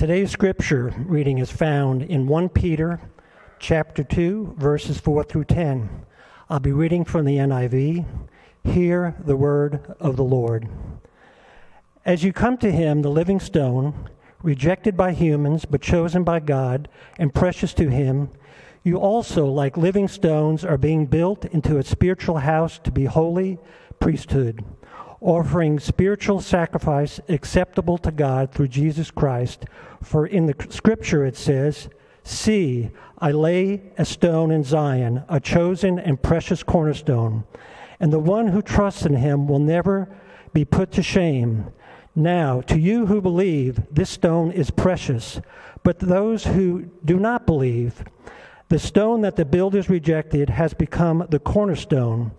Today's scripture reading is found in 1 Peter chapter 2 verses 4 through 10. I'll be reading from the NIV. Hear the word of the Lord. As you come to him, the living stone, rejected by humans but chosen by God and precious to him, you also, like living stones, are being built into a spiritual house to be holy priesthood offering spiritual sacrifice acceptable to God through Jesus Christ. For in the scripture it says, See, I lay a stone in Zion, a chosen and precious cornerstone, and the one who trusts in him will never be put to shame. Now, to you who believe, this stone is precious, but those who do not believe, the stone that the builders rejected has become the cornerstone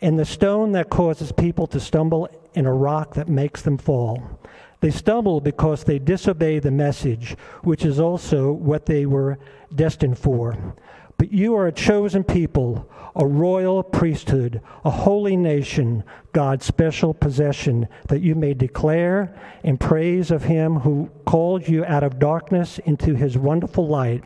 and the stone that causes people to stumble in a rock that makes them fall. They stumble because they disobey the message, which is also what they were destined for. But you are a chosen people, a royal priesthood, a holy nation, God's special possession, that you may declare in praise of him who called you out of darkness into his wonderful light.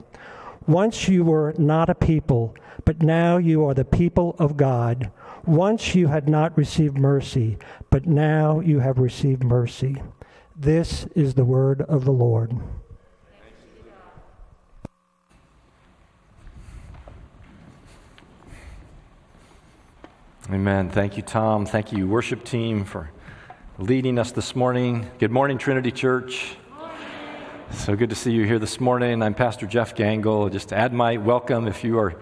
Once you were not a people, but now you are the people of God. Once you had not received mercy, but now you have received mercy. This is the word of the Lord. Amen. Thank you, Tom. Thank you, worship team, for leading us this morning. Good morning, Trinity Church. So good to see you here this morning. I'm Pastor Jeff Gangle. Just add my welcome if you are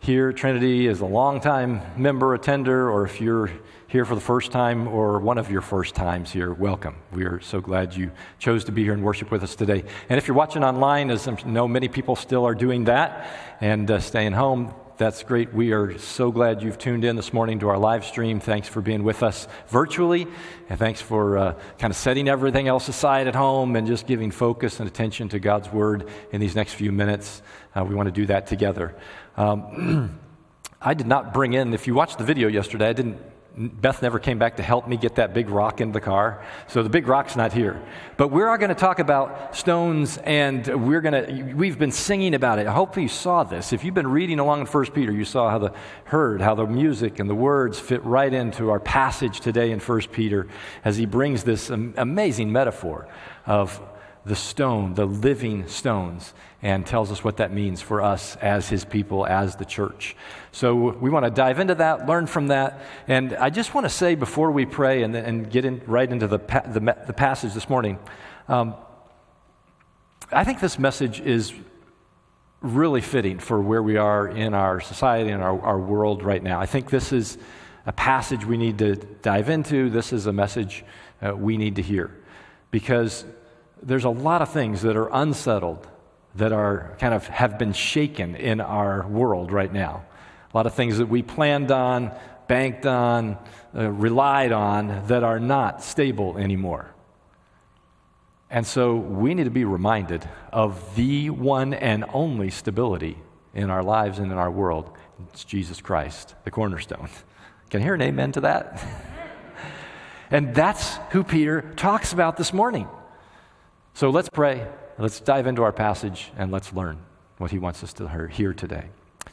here, Trinity, as a longtime member, attender, or if you're here for the first time or one of your first times here, welcome. We are so glad you chose to be here and worship with us today. And if you're watching online, as I know many people still are doing that and uh, staying home, that's great. We are so glad you've tuned in this morning to our live stream. Thanks for being with us virtually. And thanks for uh, kind of setting everything else aside at home and just giving focus and attention to God's Word in these next few minutes. Uh, we want to do that together. Um, I did not bring in, if you watched the video yesterday, I didn't, Beth never came back to help me get that big rock in the car. So the big rock's not here. But we're going to talk about stones and we're going to, we've been singing about it. Hopefully you saw this. If you've been reading along in 1 Peter, you saw how the, heard how the music and the words fit right into our passage today in 1 Peter as he brings this amazing metaphor of the stone, the living stones, and tells us what that means for us as his people, as the church. So we want to dive into that, learn from that. And I just want to say before we pray and, and get in, right into the, the, the passage this morning, um, I think this message is really fitting for where we are in our society and our, our world right now. I think this is a passage we need to dive into. This is a message uh, we need to hear because there's a lot of things that are unsettled that are kind of have been shaken in our world right now. A lot of things that we planned on, banked on, uh, relied on that are not stable anymore. And so we need to be reminded of the one and only stability in our lives and in our world. It's Jesus Christ, the cornerstone. Can I hear an amen to that? and that's who Peter talks about this morning. So let's pray. Let's dive into our passage and let's learn what he wants us to hear today.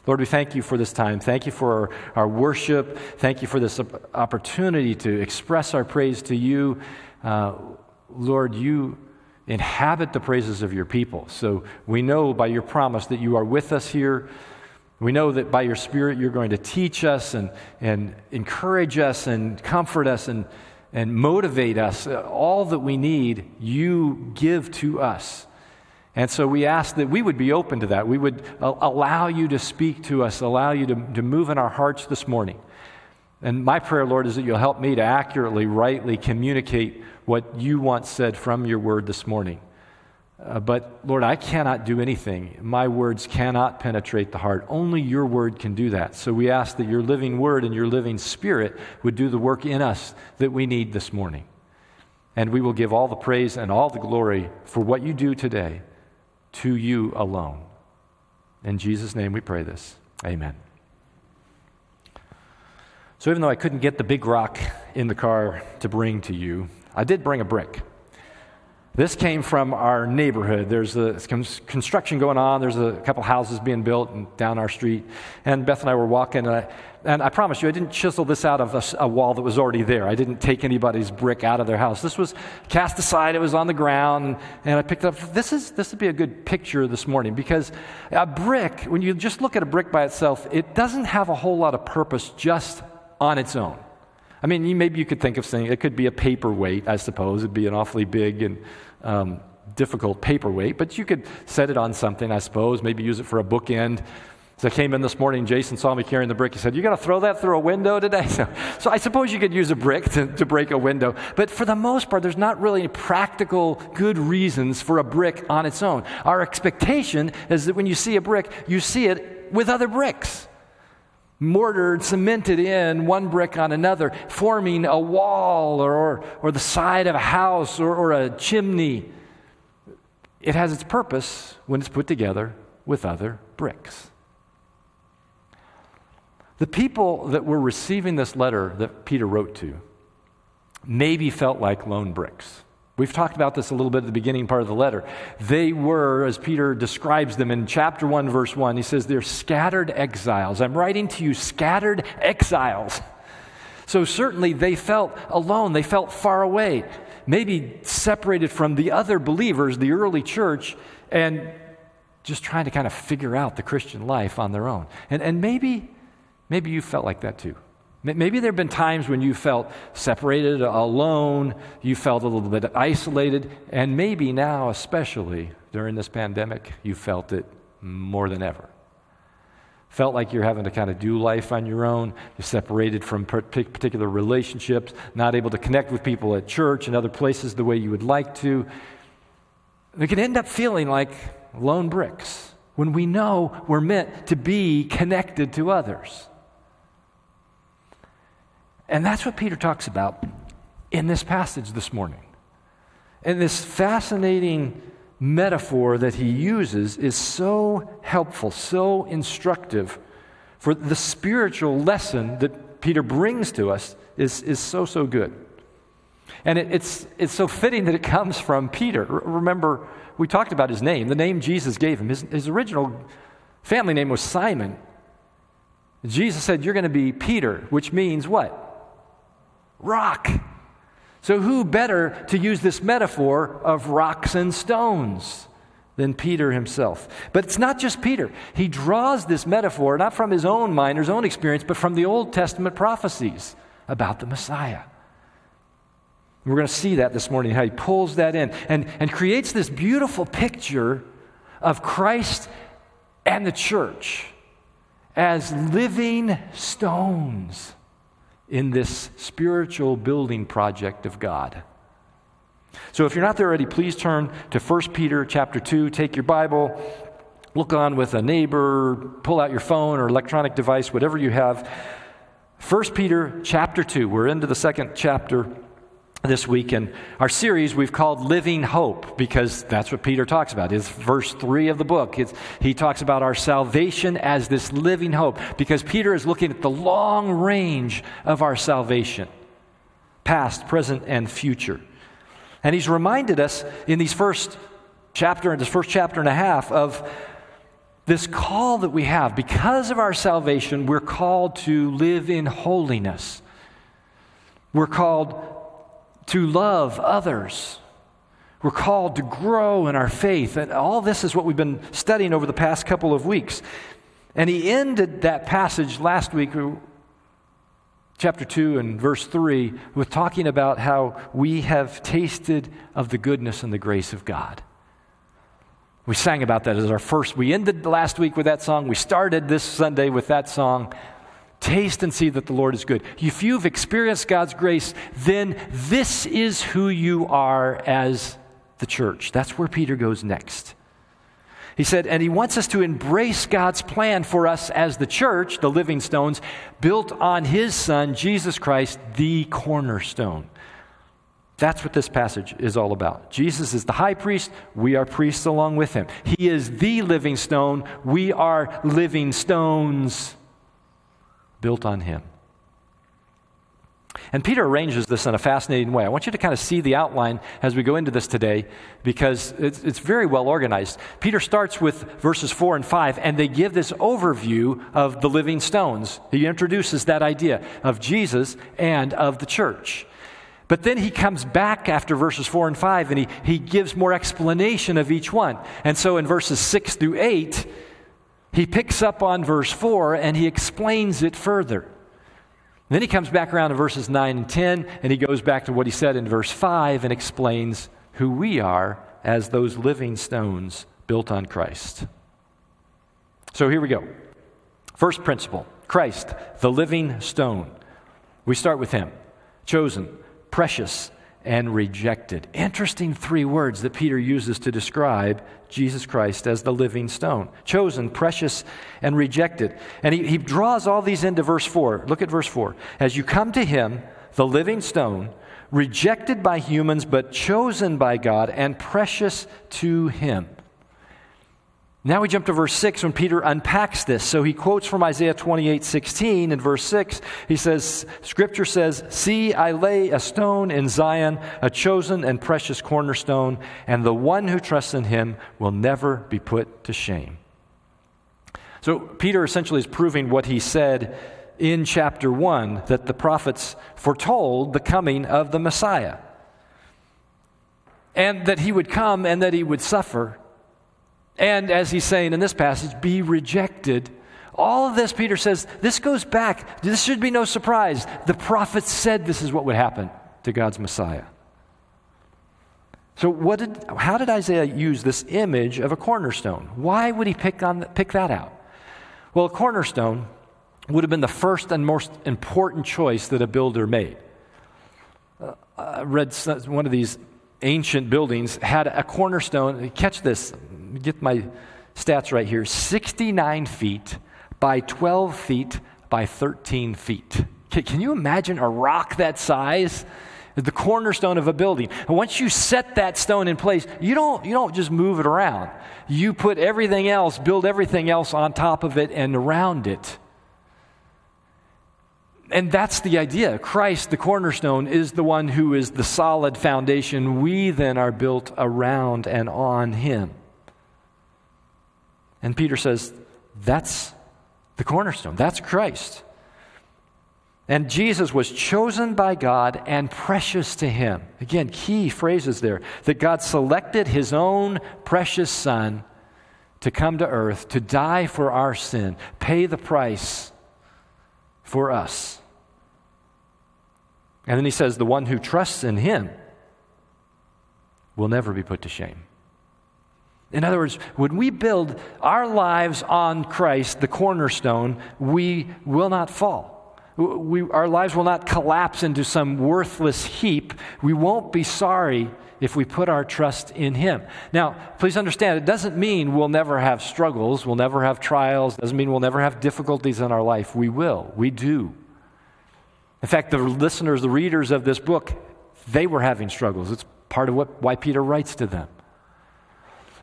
Lord, we thank you for this time. Thank you for our, our worship. Thank you for this opportunity to express our praise to you. Uh, Lord, you inhabit the praises of your people. So we know by your promise that you are with us here. We know that by your Spirit you're going to teach us and, and encourage us and comfort us and and motivate us. Uh, all that we need, you give to us. And so we ask that we would be open to that. We would uh, allow you to speak to us, allow you to, to move in our hearts this morning. And my prayer, Lord, is that you'll help me to accurately, rightly communicate what you want said from your word this morning. Uh, but Lord, I cannot do anything. My words cannot penetrate the heart. Only your word can do that. So we ask that your living word and your living spirit would do the work in us that we need this morning. And we will give all the praise and all the glory for what you do today to you alone. In Jesus' name we pray this. Amen. So even though I couldn't get the big rock in the car to bring to you, I did bring a brick. This came from our neighborhood. There's a construction going on. There's a couple houses being built down our street. And Beth and I were walking, and I, and I promise you, I didn't chisel this out of a, a, wall that was already there. I didn't take anybody's brick out of their house. This was cast aside. It was on the ground, and I picked it up. This is this would be a good picture this morning because a brick, when you just look at a brick by itself, it doesn't have a whole lot of purpose just on its own. I mean, maybe you could think of saying it could be a paperweight. I suppose it'd be an awfully big and um, difficult paperweight, but you could set it on something, I suppose, maybe use it for a bookend. As I came in this morning, Jason saw me carrying the brick. He said, You're going to throw that through a window today? So, so, I suppose you could use a brick to, to break a window. But for the most part, there's not really practical good reasons for a brick on its own. Our expectation is that when you see a brick, you see it with other bricks mortared, cemented in one brick on another, forming a wall or, or, the side of a house or, or a chimney. It has its purpose when it's put together with other bricks. The people that were receiving this letter that Peter wrote to maybe felt like lone bricks. We've talked about this a little bit at the beginning part of the letter. They were, as Peter describes them in chapter 1, verse 1, he says, they're scattered exiles. I'm writing to you, scattered exiles. So certainly they felt alone, they felt far away, maybe separated from the other believers, the early church, and just trying to kind of figure out the Christian life on their own. And, and maybe, maybe you felt like that too. Maybe there have been times when you felt separated, alone, you felt a little bit isolated, and maybe now, especially during this pandemic, you felt it more than ever. Felt like you're having to kind of do life on your own, you're separated from particular relationships, not able to connect with people at church and other places the way you would like to. We can end up feeling like lone bricks when we know we're meant to be connected to others. And that's what Peter talks about in this passage this morning. And this fascinating metaphor that he uses is so helpful, so instructive for the spiritual lesson that Peter brings to us is, is so, so good. And it, it's, it's so fitting that it comes from Peter. Remember, we talked about his name, the name Jesus gave him. His, his original family name was Simon. Jesus said, You're going to be Peter, which means what? Rock. So, who better to use this metaphor of rocks and stones than Peter himself? But it's not just Peter. He draws this metaphor not from his own mind or his own experience, but from the Old Testament prophecies about the Messiah. We're going to see that this morning, how he pulls that in and, and creates this beautiful picture of Christ and the church as living stones in this spiritual building project of God. So if you're not there already, please turn to 1 Peter chapter 2. Take your Bible, look on with a neighbor, pull out your phone or electronic device, whatever you have. 1 Peter chapter 2. We're into the second chapter this week in our series we've called living hope because that's what peter talks about. Is verse 3 of the book. It's, he talks about our salvation as this living hope because peter is looking at the long range of our salvation past present and future. And he's reminded us in these first chapter and this first chapter and a half of this call that we have. Because of our salvation we're called to live in holiness. We're called to love others. We're called to grow in our faith. And all this is what we've been studying over the past couple of weeks. And he ended that passage last week, chapter 2 and verse 3, with talking about how we have tasted of the goodness and the grace of God. We sang about that as our first. We ended last week with that song. We started this Sunday with that song. Taste and see that the Lord is good. If you've experienced God's grace, then this is who you are as the church. That's where Peter goes next. He said, and he wants us to embrace God's plan for us as the church, the living stones, built on his son, Jesus Christ, the cornerstone. That's what this passage is all about. Jesus is the high priest. We are priests along with him. He is the living stone. We are living stones built on him. And Peter arranges this in a fascinating way. I want you to kind of see the outline as we go into this today because it's, it's, very well organized. Peter starts with verses 4 and 5, and they give this overview of the living stones. He introduces that idea of Jesus and of the church. But then he comes back after verses 4 and 5 and he, he gives more explanation of each one. And so in verses 6 through 8, he picks up on verse 4 and he explains it further. Then he comes back around to verses 9 and 10, and he goes back to what he said in verse 5 and explains who we are as those living stones built on Christ. So here we go. First principle Christ, the living stone. We start with him, chosen, precious, and rejected. Interesting three words that Peter uses to describe Jesus Christ as the living stone chosen, precious, and rejected. And he, he draws all these into verse 4. Look at verse 4. As you come to him, the living stone, rejected by humans, but chosen by God and precious to him. Now we jump to verse 6 when Peter unpacks this. So he quotes from Isaiah 28 16 in verse 6. He says, Scripture says, See, I lay a stone in Zion, a chosen and precious cornerstone, and the one who trusts in him will never be put to shame. So Peter essentially is proving what he said in chapter 1 that the prophets foretold the coming of the Messiah. And that he would come and that he would suffer and as he's saying in this passage, be rejected. All of this, Peter says, this goes back. This should be no surprise. The prophets said this is what would happen to God's Messiah. So, what did, how did Isaiah use this image of a cornerstone? Why would he pick, on, pick that out? Well, a cornerstone would have been the first and most important choice that a builder made. Uh, I read one of these ancient buildings had a cornerstone. Catch this, get my stats right here 69 feet by 12 feet by 13 feet. Can you imagine a rock that size? The cornerstone of a building. And once you set that stone in place, you don't, you don't just move it around. You put everything else, build everything else on top of it and around it. And that's the idea. Christ, the cornerstone, is the one who is the solid foundation. We then are built around and on him. And Peter says, that's the cornerstone. That's Christ. And Jesus was chosen by God and precious to him. Again, key phrases there that God selected his own precious son to come to earth, to die for our sin, pay the price for us. And then he says, The one who trusts in him will never be put to shame. In other words, when we build our lives on Christ, the cornerstone, we will not fall. We, our lives will not collapse into some worthless heap. We won't be sorry if we put our trust in Him. Now, please understand, it doesn't mean we'll never have struggles, we'll never have trials, doesn't mean we'll never have difficulties in our life. We will, we do. In fact, the listeners, the readers of this book, they were having struggles. It's part of what, why Peter writes to them.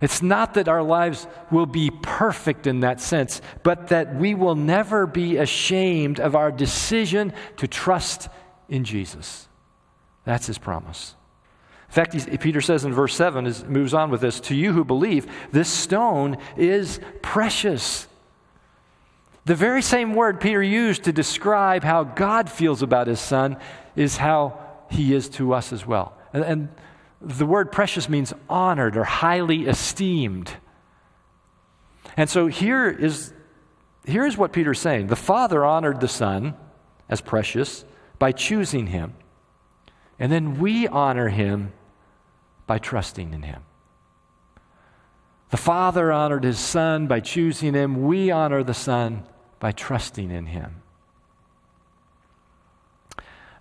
It's not that our lives will be perfect in that sense, but that we will never be ashamed of our decision to trust in Jesus. That's his promise. In fact, Peter says in verse 7, as moves on with this, to you who believe, this stone is precious. The very same word Peter used to describe how God feels about his son is how he is to us as well. And, and the word precious means honored or highly esteemed. And so here is, here is what Peter's saying the Father honored the Son as precious by choosing him. And then we honor him by trusting in him. The Father honored his Son by choosing him. We honor the Son by trusting in him.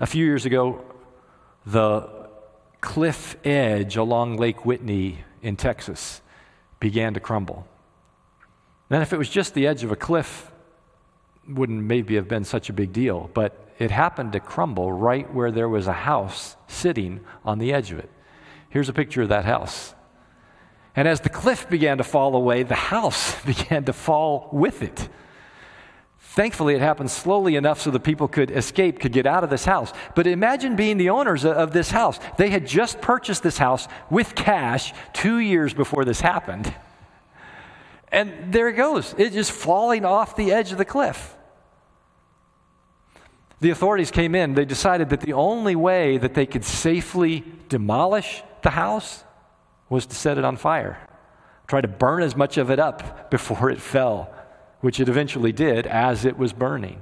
A few years ago, the cliff edge along Lake Whitney in Texas began to crumble. Then, if it was just the edge of a cliff, wouldn't maybe have been such a big deal, but it happened to crumble right where there was a house sitting on the edge of it. Here's a picture of that house. And as the cliff began to fall away, the house began to fall with it. Thankfully, it happened slowly enough so the people could escape, could get out of this house. But imagine being the owners of this house. They had just purchased this house with cash two years before this happened. And there it goes. It's just falling off the edge of the cliff. The authorities came in. They decided that the only way that they could safely demolish the house was to set it on fire, try to burn as much of it up before it fell which it eventually did as it was burning.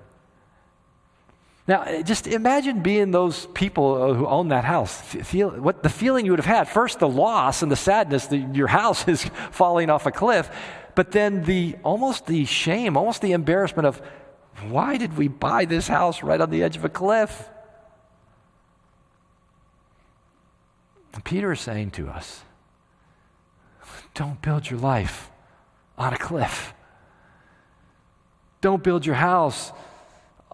Now, just imagine being those people uh, who own that house. Feel what the feeling you would have had. First, the loss and the sadness that your house is falling off a cliff, but then the almost the shame, almost the embarrassment of why did we buy this house right on the edge of a cliff? Peter is saying to us, don't build your life on a cliff. Don't build your house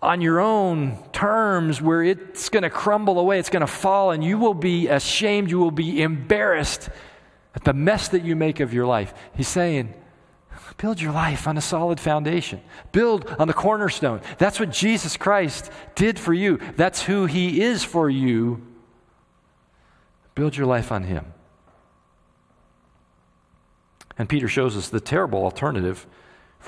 on your own terms where it's going to crumble away, it's going to fall, and you will be ashamed, you will be embarrassed at the mess that you make of your life. He's saying, Build your life on a solid foundation. Build on the cornerstone. That's what Jesus Christ did for you. That's who He is for you. Build your life on Him. And Peter shows us the terrible alternative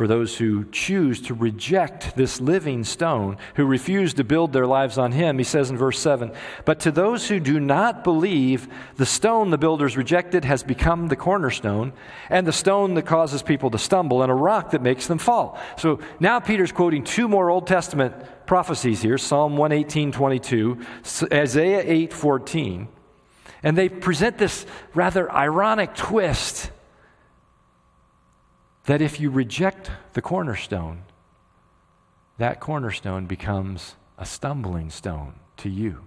for those who choose to reject this living stone, who refuse to build their lives on him. He says in verse 7 But to those who do not believe, the stone the builders rejected has become the cornerstone, and the stone that causes people to stumble, and a rock that makes them fall. So now Peter's quoting two more Old Testament prophecies here Psalm 118 22, Isaiah 8 14. And they present this rather ironic twist that if you reject the cornerstone, that cornerstone becomes a stumbling stone to you.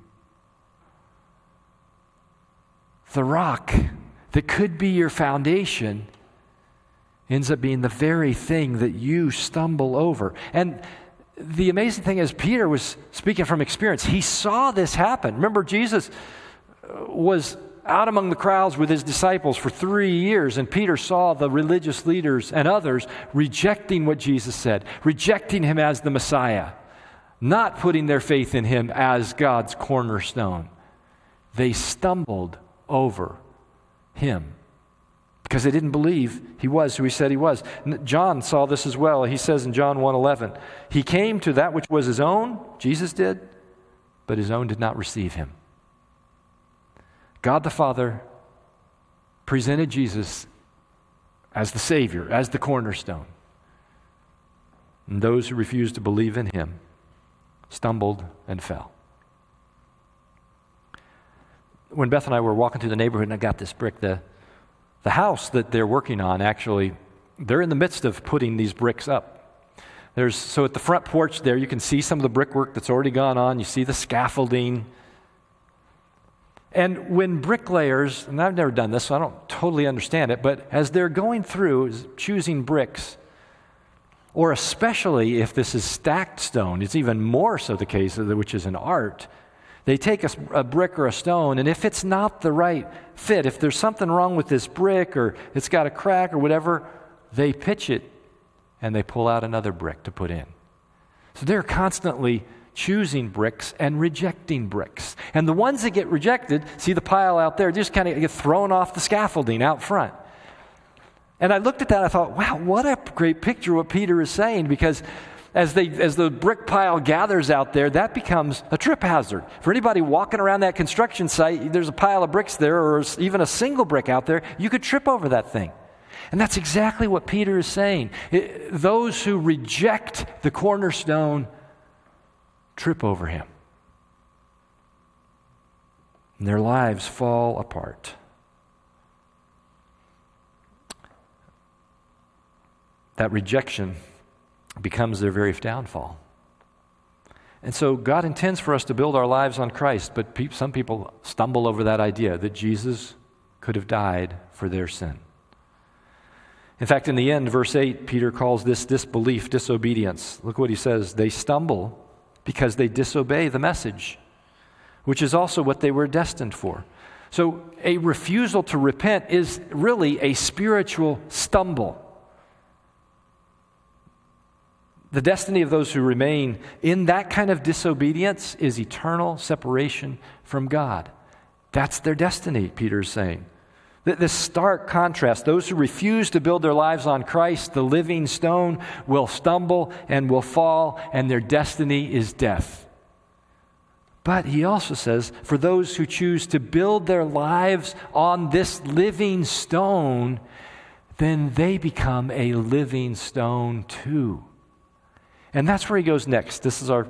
The rock that could be your foundation ends up being the very thing that you stumble over. And the amazing thing is, Peter was speaking from experience. He saw this happen. Remember, Jesus was out among the crowds with his disciples for three years, and Peter saw the religious leaders and others rejecting what Jesus said, rejecting him as the Messiah, not putting their faith in him as God's cornerstone. They stumbled over him because they didn't believe he was who he said he was. John saw this as well. He says in John 1:11, he came to that which was his own, Jesus did, but his own did not receive him. God the Father presented Jesus as the Savior, as the cornerstone. And those who refused to believe in him stumbled and fell. When Beth and I were walking through the neighborhood and I got this brick, the, the house that they're working on actually, they're in the midst of putting these bricks up. There's, so at the front porch there, you can see some of the brickwork that's already gone on. You see the scaffolding. And when bricklayers, and I've never done this, so I don't totally understand it, but as they're going through choosing bricks, or especially if this is stacked stone, it's even more so the case, which is an art. They take a, a, brick or a stone, and if it's not the right fit, if there's something wrong with this brick or it's got a crack or whatever, they pitch it and they pull out another brick to put in. So they're constantly choosing bricks and rejecting bricks. And the ones that get rejected, see the pile out there, just kind of get thrown off the scaffolding out front. And I looked at that, I thought, wow, what a great picture what Peter is saying, because as, they, as the brick pile gathers out there, that becomes a trip hazard. For anybody walking around that construction site, there's a pile of bricks there, or even a single brick out there, you could trip over that thing. And that's exactly what Peter is saying. It, those who reject the cornerstone trip over him. And their lives fall apart. That rejection becomes their very downfall. And so God intends for us to build our lives on Christ, but pe- some people stumble over that idea that Jesus could have died for their sin. In fact, in the end, verse 8, Peter calls this disbelief disobedience. Look what he says. They stumble because they disobey the message, which is also what they were destined for. So, a refusal to repent is really a spiritual stumble. The destiny of those who remain in that kind of disobedience is eternal separation from God. That's their destiny, Peter's saying. This stark contrast those who refuse to build their lives on Christ, the living stone, will stumble and will fall, and their destiny is death. But he also says, for those who choose to build their lives on this living stone, then they become a living stone too. And that's where he goes next. This is our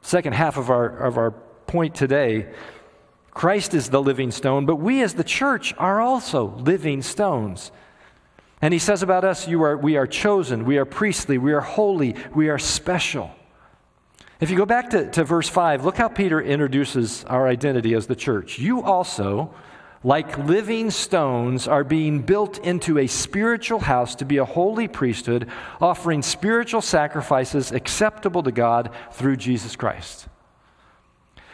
second half of our, of our point today. Christ is the living stone, but we as the church are also living stones. And he says about us, you are, we are chosen, we are priestly, we are holy, we are special. If you go back to, to verse 5, look how Peter introduces our identity as the church. You also, like living stones, are being built into a spiritual house to be a holy priesthood, offering spiritual sacrifices acceptable to God through Jesus Christ.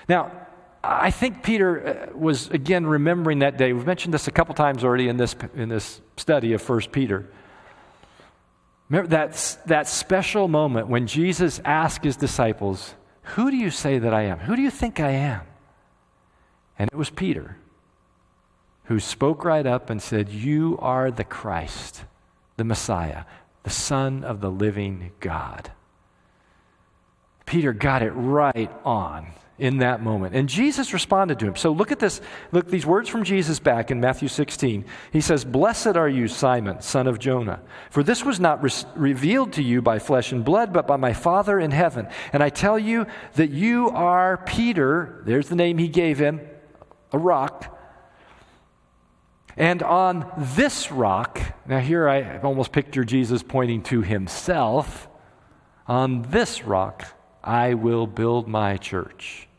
Now, I think Peter uh, was again remembering that day. We've mentioned this a couple times already in this, in this study of 1 Peter. Remember that, that special moment when Jesus asked his disciples, Who do you say that I am? Who do you think I am? And it was Peter who spoke right up and said, You are the Christ, the Messiah, the Son of the living God. Peter got it right on in that moment. And Jesus responded to him. So look at this, look these words from Jesus back in Matthew 16. He says, Blessed are you, Simon, son of Jonah, for this was not re- revealed to you by flesh and blood, but by my Father in heaven. And I tell you that you are Peter, there's the name he gave him, a rock and on this rock, now here I almost picture Jesus pointing to himself. On this rock, I will build my church.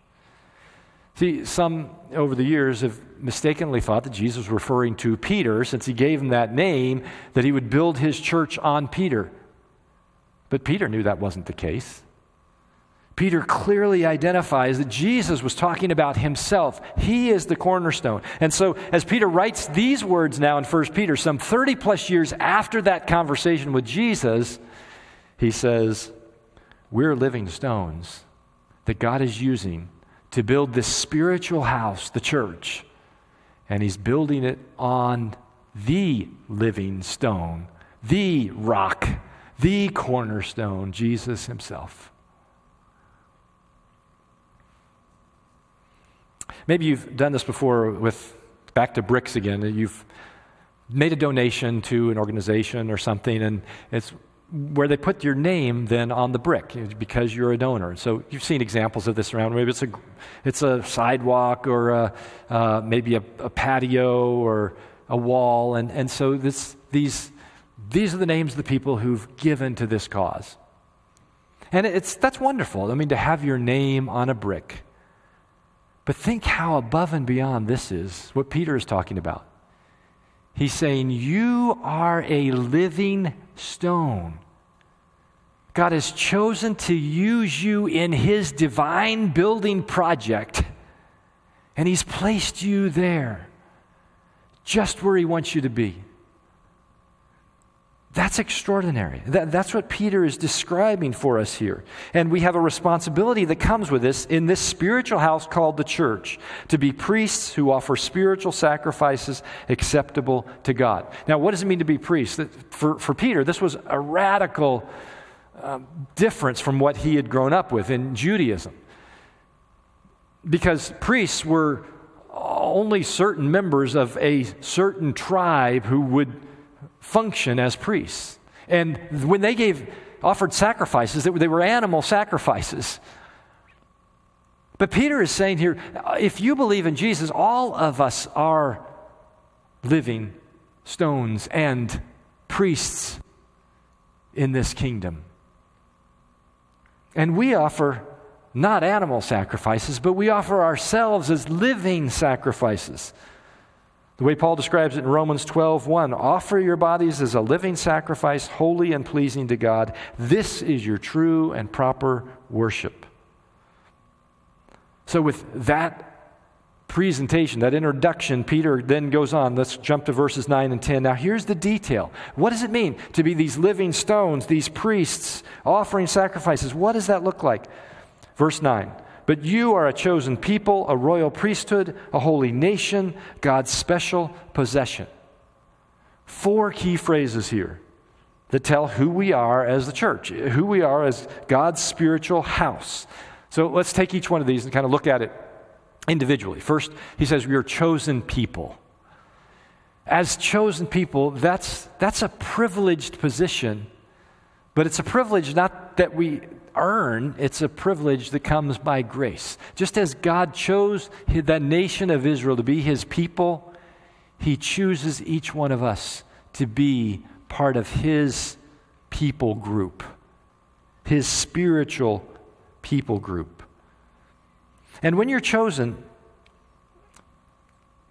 See, some over the years have mistakenly thought that Jesus was referring to Peter, since he gave him that name, that he would build his church on Peter. But Peter knew that wasn't the case. Peter clearly identifies that Jesus was talking about himself. He is the cornerstone. And so, as Peter writes these words now in 1 Peter, some 30 plus years after that conversation with Jesus, he says, We're living stones that God is using to build this spiritual house, the church. And he's building it on the living stone, the rock, the cornerstone, Jesus himself. Maybe you've done this before with back to bricks again. You've made a donation to an organization or something, and it's where they put your name then on the brick because you're a donor. So you've seen examples of this around. Maybe it's a, it's a sidewalk or a, uh, maybe a, a, patio or a wall. And, and so this, these, these are the names of the people who've given to this cause. And it's, that's wonderful. I mean, to have your name on a brick. But think how above and beyond this is, what Peter is talking about. He's saying, You are a living stone. God has chosen to use you in His divine building project, and He's placed you there, just where He wants you to be. That's extraordinary. That, that's what Peter is describing for us here. And we have a responsibility that comes with this in this spiritual house called the church to be priests who offer spiritual sacrifices acceptable to God. Now, what does it mean to be priests? For, for Peter, this was a radical um, difference from what he had grown up with in Judaism. Because priests were only certain members of a certain tribe who would function as priests. And when they gave offered sacrifices, they were animal sacrifices. But Peter is saying here if you believe in Jesus, all of us are living stones and priests in this kingdom. And we offer not animal sacrifices, but we offer ourselves as living sacrifices. The way Paul describes it in Romans 12, 1, offer your bodies as a living sacrifice, holy and pleasing to God. This is your true and proper worship. So, with that presentation, that introduction, Peter then goes on. Let's jump to verses 9 and 10. Now, here's the detail. What does it mean to be these living stones, these priests offering sacrifices? What does that look like? Verse 9. But you are a chosen people, a royal priesthood, a holy nation, God's special possession. Four key phrases here that tell who we are as the church, who we are as God's spiritual house. So let's take each one of these and kind of look at it individually. First, he says, We are chosen people. As chosen people, that's, that's a privileged position, but it's a privilege not that we earn, it's a privilege that comes by grace. Just as God chose that nation of Israel to be his people, he chooses each one of us to be part of his people group, his spiritual people group. And when you're chosen,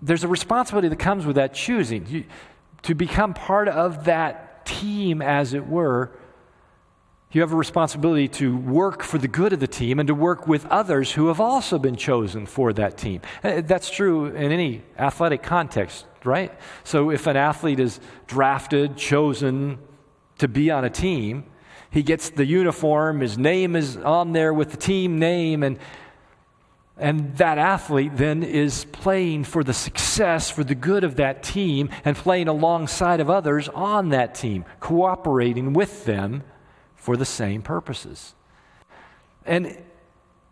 there's a responsibility that comes with that choosing. You, to become part of that team, as it were, you have a responsibility to work for the good of the team and to work with others who have also been chosen for that team. Uh, that's true in any athletic context, right? So if an athlete is drafted, chosen to be on a team, he gets the uniform, his name is on there with the team name, and and that athlete then is playing for the success, for the good of that team, and playing alongside of others on that team, cooperating with them for the same purposes. And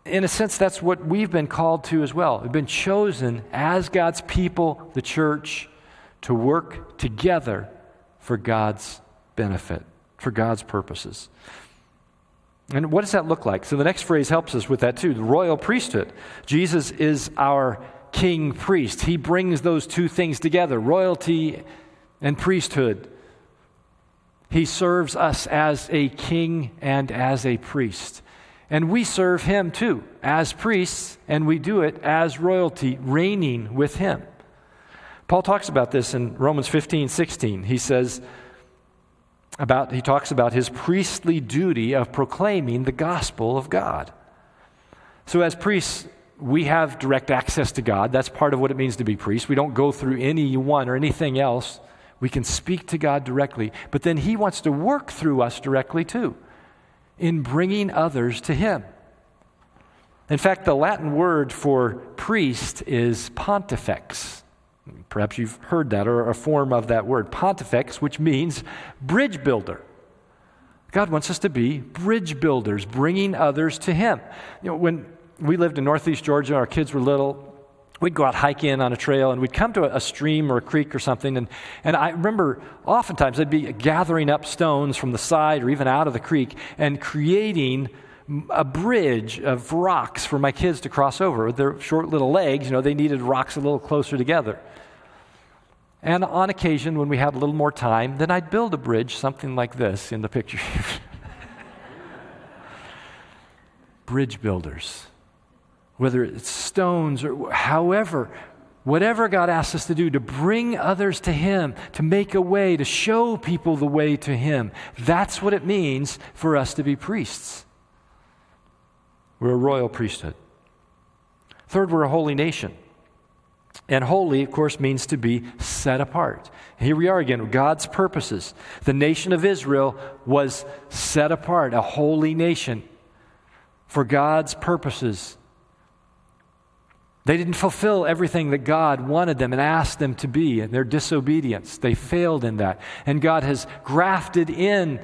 in a sense, that's what we've been called to as well. We've been chosen as God's people, the church, to work together for God's benefit, for God's purposes. And what does that look like? So the next phrase helps us with that too the royal priesthood. Jesus is our king priest. He brings those two things together royalty and priesthood. He serves us as a king and as a priest. And we serve him too, as priests, and we do it as royalty, reigning with him. Paul talks about this in Romans 15, 16. He says, about, he talks about his priestly duty of proclaiming the gospel of God. So, as priests, we have direct access to God. That's part of what it means to be priests. We don't go through anyone or anything else. We can speak to God directly. But then He wants to work through us directly too, in bringing others to Him. In fact, the Latin word for priest is pontifex. Perhaps you've heard that or a form of that word, pontifex, which means bridge builder. God wants us to be bridge builders, bringing others to Him. You know, when we lived in Northeast Georgia, our kids were little, we'd go out hiking on a trail and we'd come to a, stream or a creek or something. And, and I remember oftentimes I'd be gathering up stones from the side or even out of the creek and creating a bridge of rocks for my kids to cross over. With their short little legs, you know, they needed rocks a little closer together. And on occasion, when we had a little more time, then I'd build a bridge, something like this in the picture. bridge builders. Whether it's stones or however, whatever God asks us to do to bring others to Him, to make a way, to show people the way to Him. That's what it means for us to be priests. We're a royal priesthood. Third, we're a holy nation. And holy, of course, means to be set apart. Here we are again, God's purposes. The nation of Israel was set apart, a holy nation for God's purposes. They didn't fulfill everything that God wanted them and asked them to be in their disobedience. They failed in that. And God has grafted in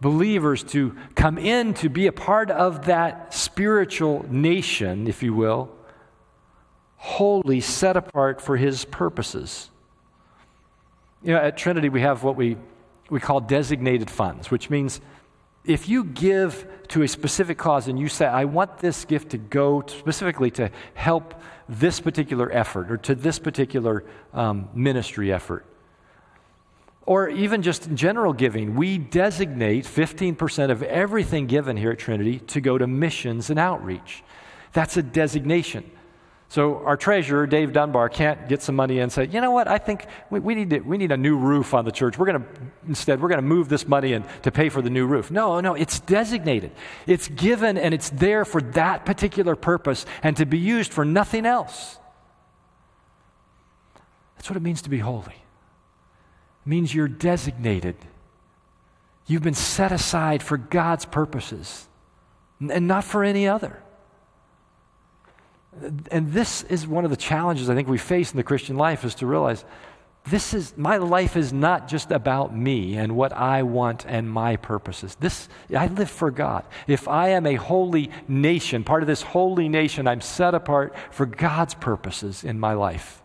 believers to come in to be a part of that spiritual nation, if you will, holy, set apart for his purposes. You know, at Trinity, we have what we, we call designated funds, which means if you give to a specific cause and you say, I want this gift to go specifically to help this particular effort or to this particular um, ministry effort, or even just general giving, we designate 15% of everything given here at Trinity to go to missions and outreach. That's a designation. So our treasurer, Dave Dunbar, can't get some money and say, you know what, I think we, we need, to, we need a new roof on the church. We're going to, instead, we're going to move this money in to pay for the new roof. No, no, it's designated. It's given and it's there for that particular purpose and to be used for nothing else. That's what it means to be holy. It means you're designated. You've been set aside for God's purposes and not for any other. And this is one of the challenges I think we face in the Christian life is to realize this is my life is not just about me and what I want and my purposes. This I live for God. If I am a holy nation, part of this holy nation, I'm set apart for God's purposes in my life.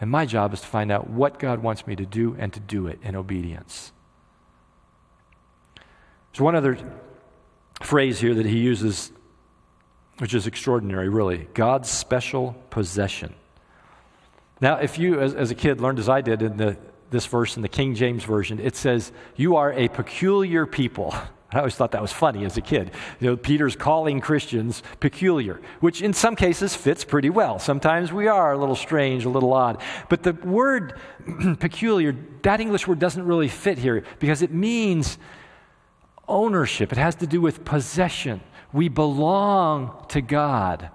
And my job is to find out what God wants me to do and to do it in obedience. There's one other phrase here that he uses, which is extraordinary, really God's special possession. Now, if you, as, as a kid, learned as I did in the, this verse in the King James Version, it says, You are a peculiar people. I always thought that was funny as a kid. You know, Peter's calling Christians peculiar, which in some cases fits pretty well. Sometimes we are a little strange, a little odd. But the word peculiar, that English word doesn't really fit here because it means ownership, it has to do with possession. We belong to God,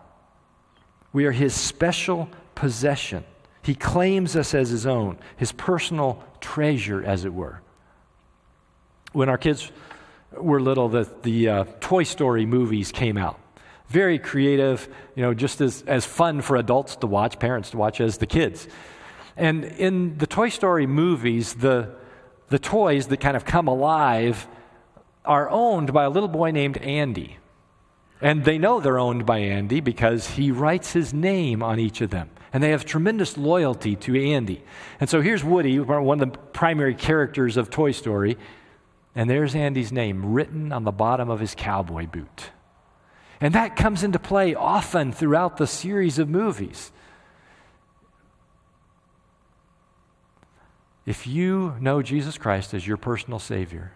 we are His special possession. He claims us as His own, His personal treasure, as it were. When our kids were little, the, the uh, Toy Story movies came out. Very creative, you know, just as, as fun for adults to watch, parents to watch, as the kids. And in the Toy Story movies, the, the toys that kind of come alive are owned by a little boy named Andy. And they know they're owned by Andy because he writes his name on each of them. And they have tremendous loyalty to Andy. And so here's Woody, one of the primary characters of Toy Story. And there's Andy's name written on the bottom of his cowboy boot. And that comes into play often throughout the series of movies. If you know Jesus Christ as your personal Savior,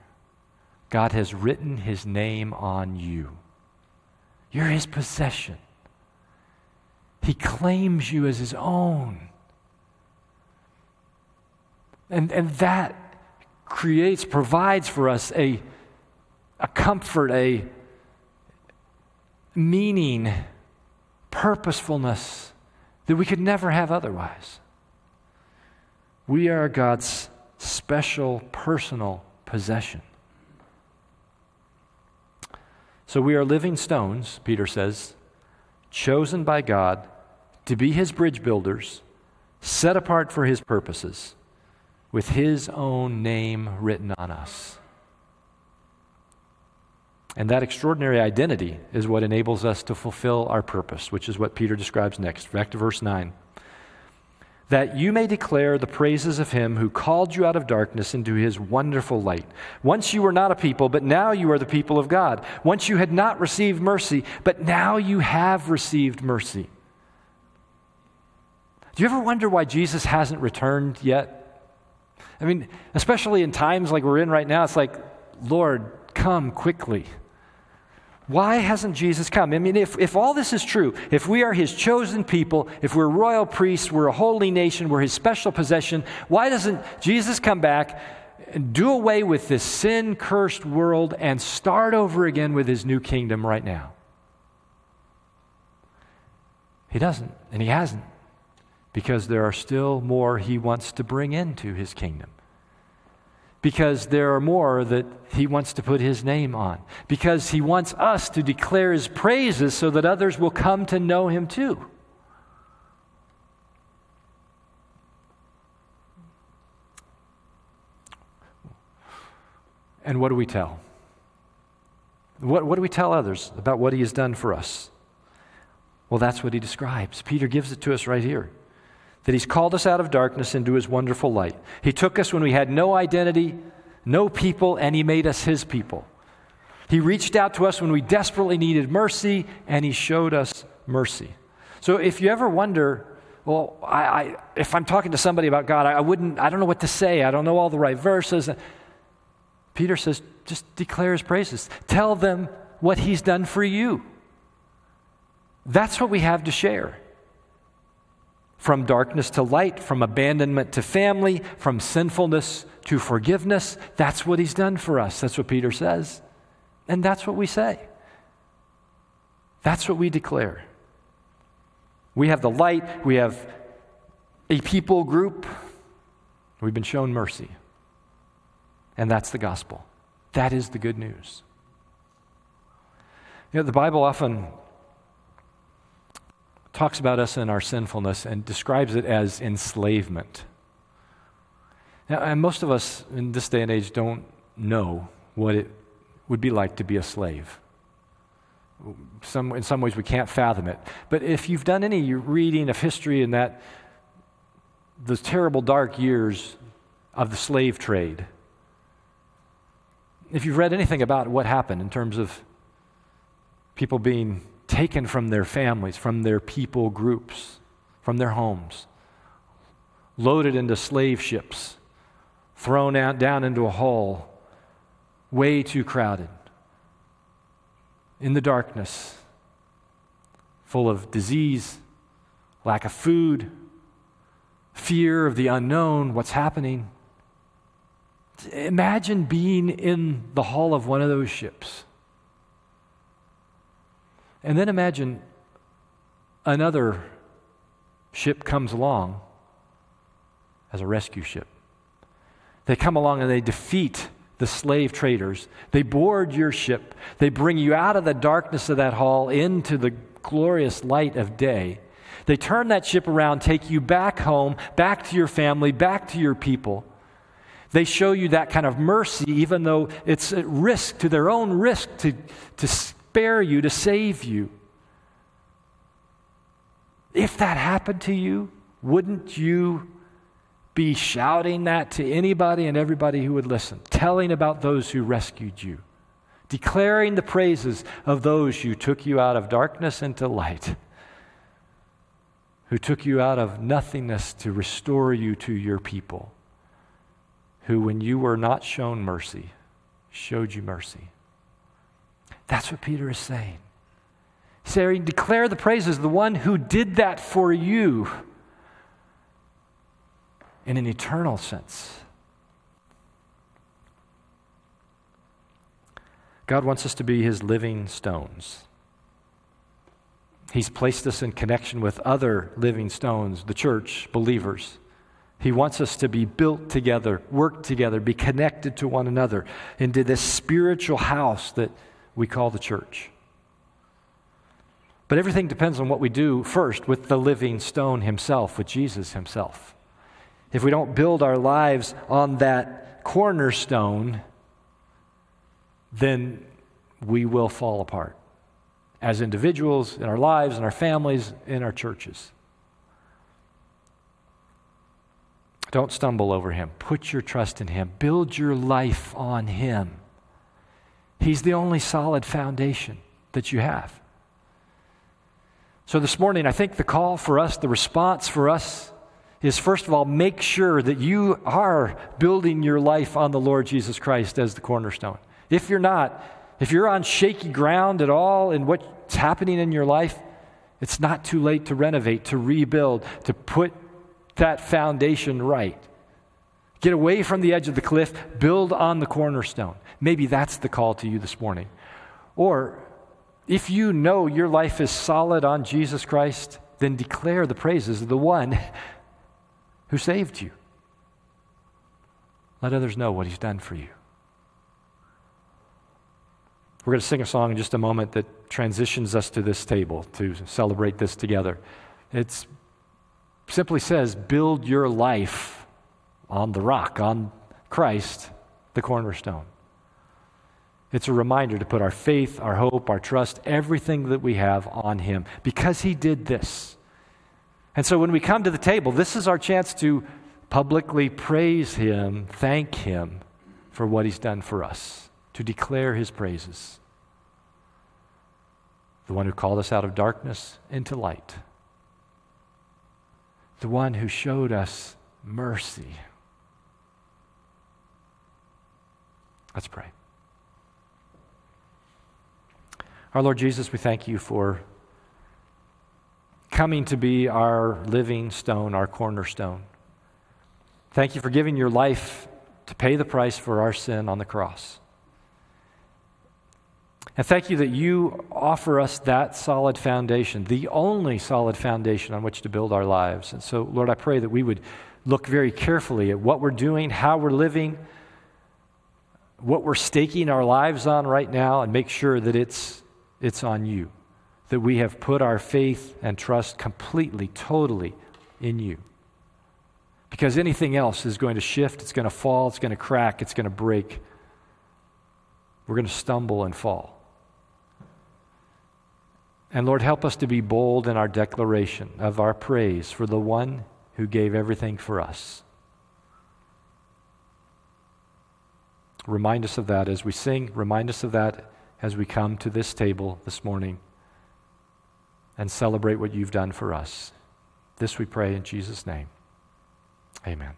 God has written his name on you. You're his possession. He claims you as his own. And, and that creates, provides for us a, a comfort, a meaning, purposefulness that we could never have otherwise. We are God's special personal possession. So we are living stones, Peter says, chosen by God to be his bridge builders, set apart for his purposes with his own name written on us. And that extraordinary identity is what enables us to fulfill our purpose, which is what Peter describes next. Back to verse 9. That you may declare the praises of him who called you out of darkness into his wonderful light. Once you were not a people, but now you are the people of God. Once you had not received mercy, but now you have received mercy. Do you ever wonder why Jesus hasn't returned yet? I mean, especially in times like we're in right now, it's like, Lord, come quickly. Why hasn't Jesus come? I mean, if, if all this is true, if we are his chosen people, if we're royal priests, we're a holy nation, we're his special possession, why doesn't Jesus come back and do away with this sin cursed world and start over again with his new kingdom right now? He doesn't, and he hasn't because there are still more he wants to bring into his kingdom. Because there are more that he wants to put his name on. Because he wants us to declare his praises so that others will come to know him too. And what do we tell? What, what do we tell others about what he has done for us? Well, that's what he describes. Peter gives it to us right here that He's called us out of darkness into His wonderful light. He took us when we had no identity, no people, and He made us His people. He reached out to us when we desperately needed mercy, and He showed us mercy. So if you ever wonder, well, I, I, if I'm talking to somebody about God, I, I wouldn't, I don't know what to say. I don't know all the right verses. Peter says, just declare his praises. Tell them what he's done for you. That's what we have to share from darkness to light, from abandonment to family, from sinfulness to forgiveness. That's what he's done for us. That's what Peter says. And that's what we say. That's what we declare. We have the light, we have a people group, we've been shown mercy. And that's the gospel. That is the good news. You know, the Bible often talks about us and our sinfulness and describes it as enslavement. Now, and most of us in this day and age don't know what it would be like to be a slave. Some, in some ways, we can't fathom it. But if you've done any reading of history in that, those terrible dark years of the slave trade, if you've read anything about what happened in terms of people being taken from their families, from their people groups, from their homes, loaded into slave ships, thrown out, down into a hole, way too crowded, in the darkness, full of disease, lack of food, fear of the unknown, what's happening. Imagine being in the hull of one of those ships. And then imagine another ship comes along as a rescue ship. They come along and they defeat the slave traders. They board your ship. They bring you out of the darkness of that hall into the glorious light of day. They turn that ship around, take you back home, back to your family, back to your people. They show you that kind of mercy, even though it's at risk, to their own risk, to, to spare you, to save you. If that happened to you, wouldn't you be shouting that to anybody and everybody who would listen, telling about those who rescued you, declaring the praises of those who took you out of darkness into light, who took you out of nothingness to restore you to your people, who, when you were not shown mercy, showed you mercy. That's what Peter is saying. He's saying, declare the praises of the one who did that for you in an eternal sense. God wants us to be his living stones. He's placed us in connection with other living stones, the church, believers. He wants us to be built together, work together, be connected to one another into this spiritual house that we call the church. But everything depends on what we do first with the living stone himself, with Jesus himself if we don't build our lives on that cornerstone, then we will fall apart as individuals, in our lives, in our families, in our churches. Don't stumble over him. Put your trust in him. Build your life on him. He's the only solid foundation that you have. So, this morning, I think the call for us, the response for us, is first of all, make sure that you are building your life on the Lord Jesus Christ as the cornerstone. If you're not, if you're on shaky ground at all in what's happening in your life, it's not too late to renovate, to rebuild, to put that foundation right. Get away from the edge of the cliff, build on the cornerstone. Maybe that's the call to you this morning. Or if you know your life is solid on Jesus Christ, then declare the praises of the one who saved you. Let others know what he's done for you. We're going to sing a song in just a moment that transitions us to this table to celebrate this together. It simply says, Build your life on the rock, on Christ, the cornerstone. It's a reminder to put our faith, our hope, our trust, everything that we have on Him because He did this. And so when we come to the table, this is our chance to publicly praise Him, thank Him for what He's done for us, to declare His praises. The one who called us out of darkness into light, the one who showed us mercy. Let's pray. Our Lord Jesus, we thank you for coming to be our living stone, our cornerstone. Thank you for giving your life to pay the price for our sin on the cross. And thank you that you offer us that solid foundation, the only solid foundation on which to build our lives. And so, Lord, I pray that we would look very carefully at what we're doing, how we're living, what we're staking our lives on right now, and make sure that it's, it's on you, that we have put our faith and trust completely, totally in you. Because anything else is going to shift, it's going to fall, it's going to crack, it's going to break. We're going to stumble and fall. And Lord, help us to be bold in our declaration of our praise for the one who gave everything for us. Remind us of that as we sing. Remind us of that as we come to this table this morning and celebrate what you've done for us. This we pray in Jesus' name. Amen.